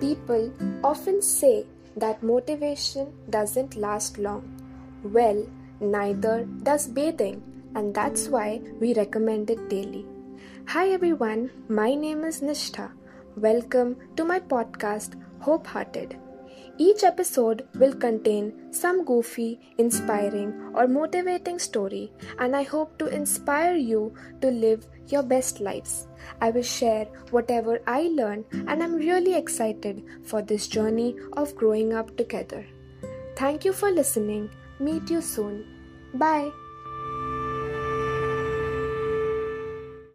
People often say that motivation doesn't last long. Well, neither does bathing, and that's why we recommend it daily. Hi everyone, my name is Nishtha. Welcome to my podcast, Hope Hearted. Each episode will contain some goofy, inspiring, or motivating story, and I hope to inspire you to live your best lives. I will share whatever I learn, and I'm really excited for this journey of growing up together. Thank you for listening. Meet you soon. Bye.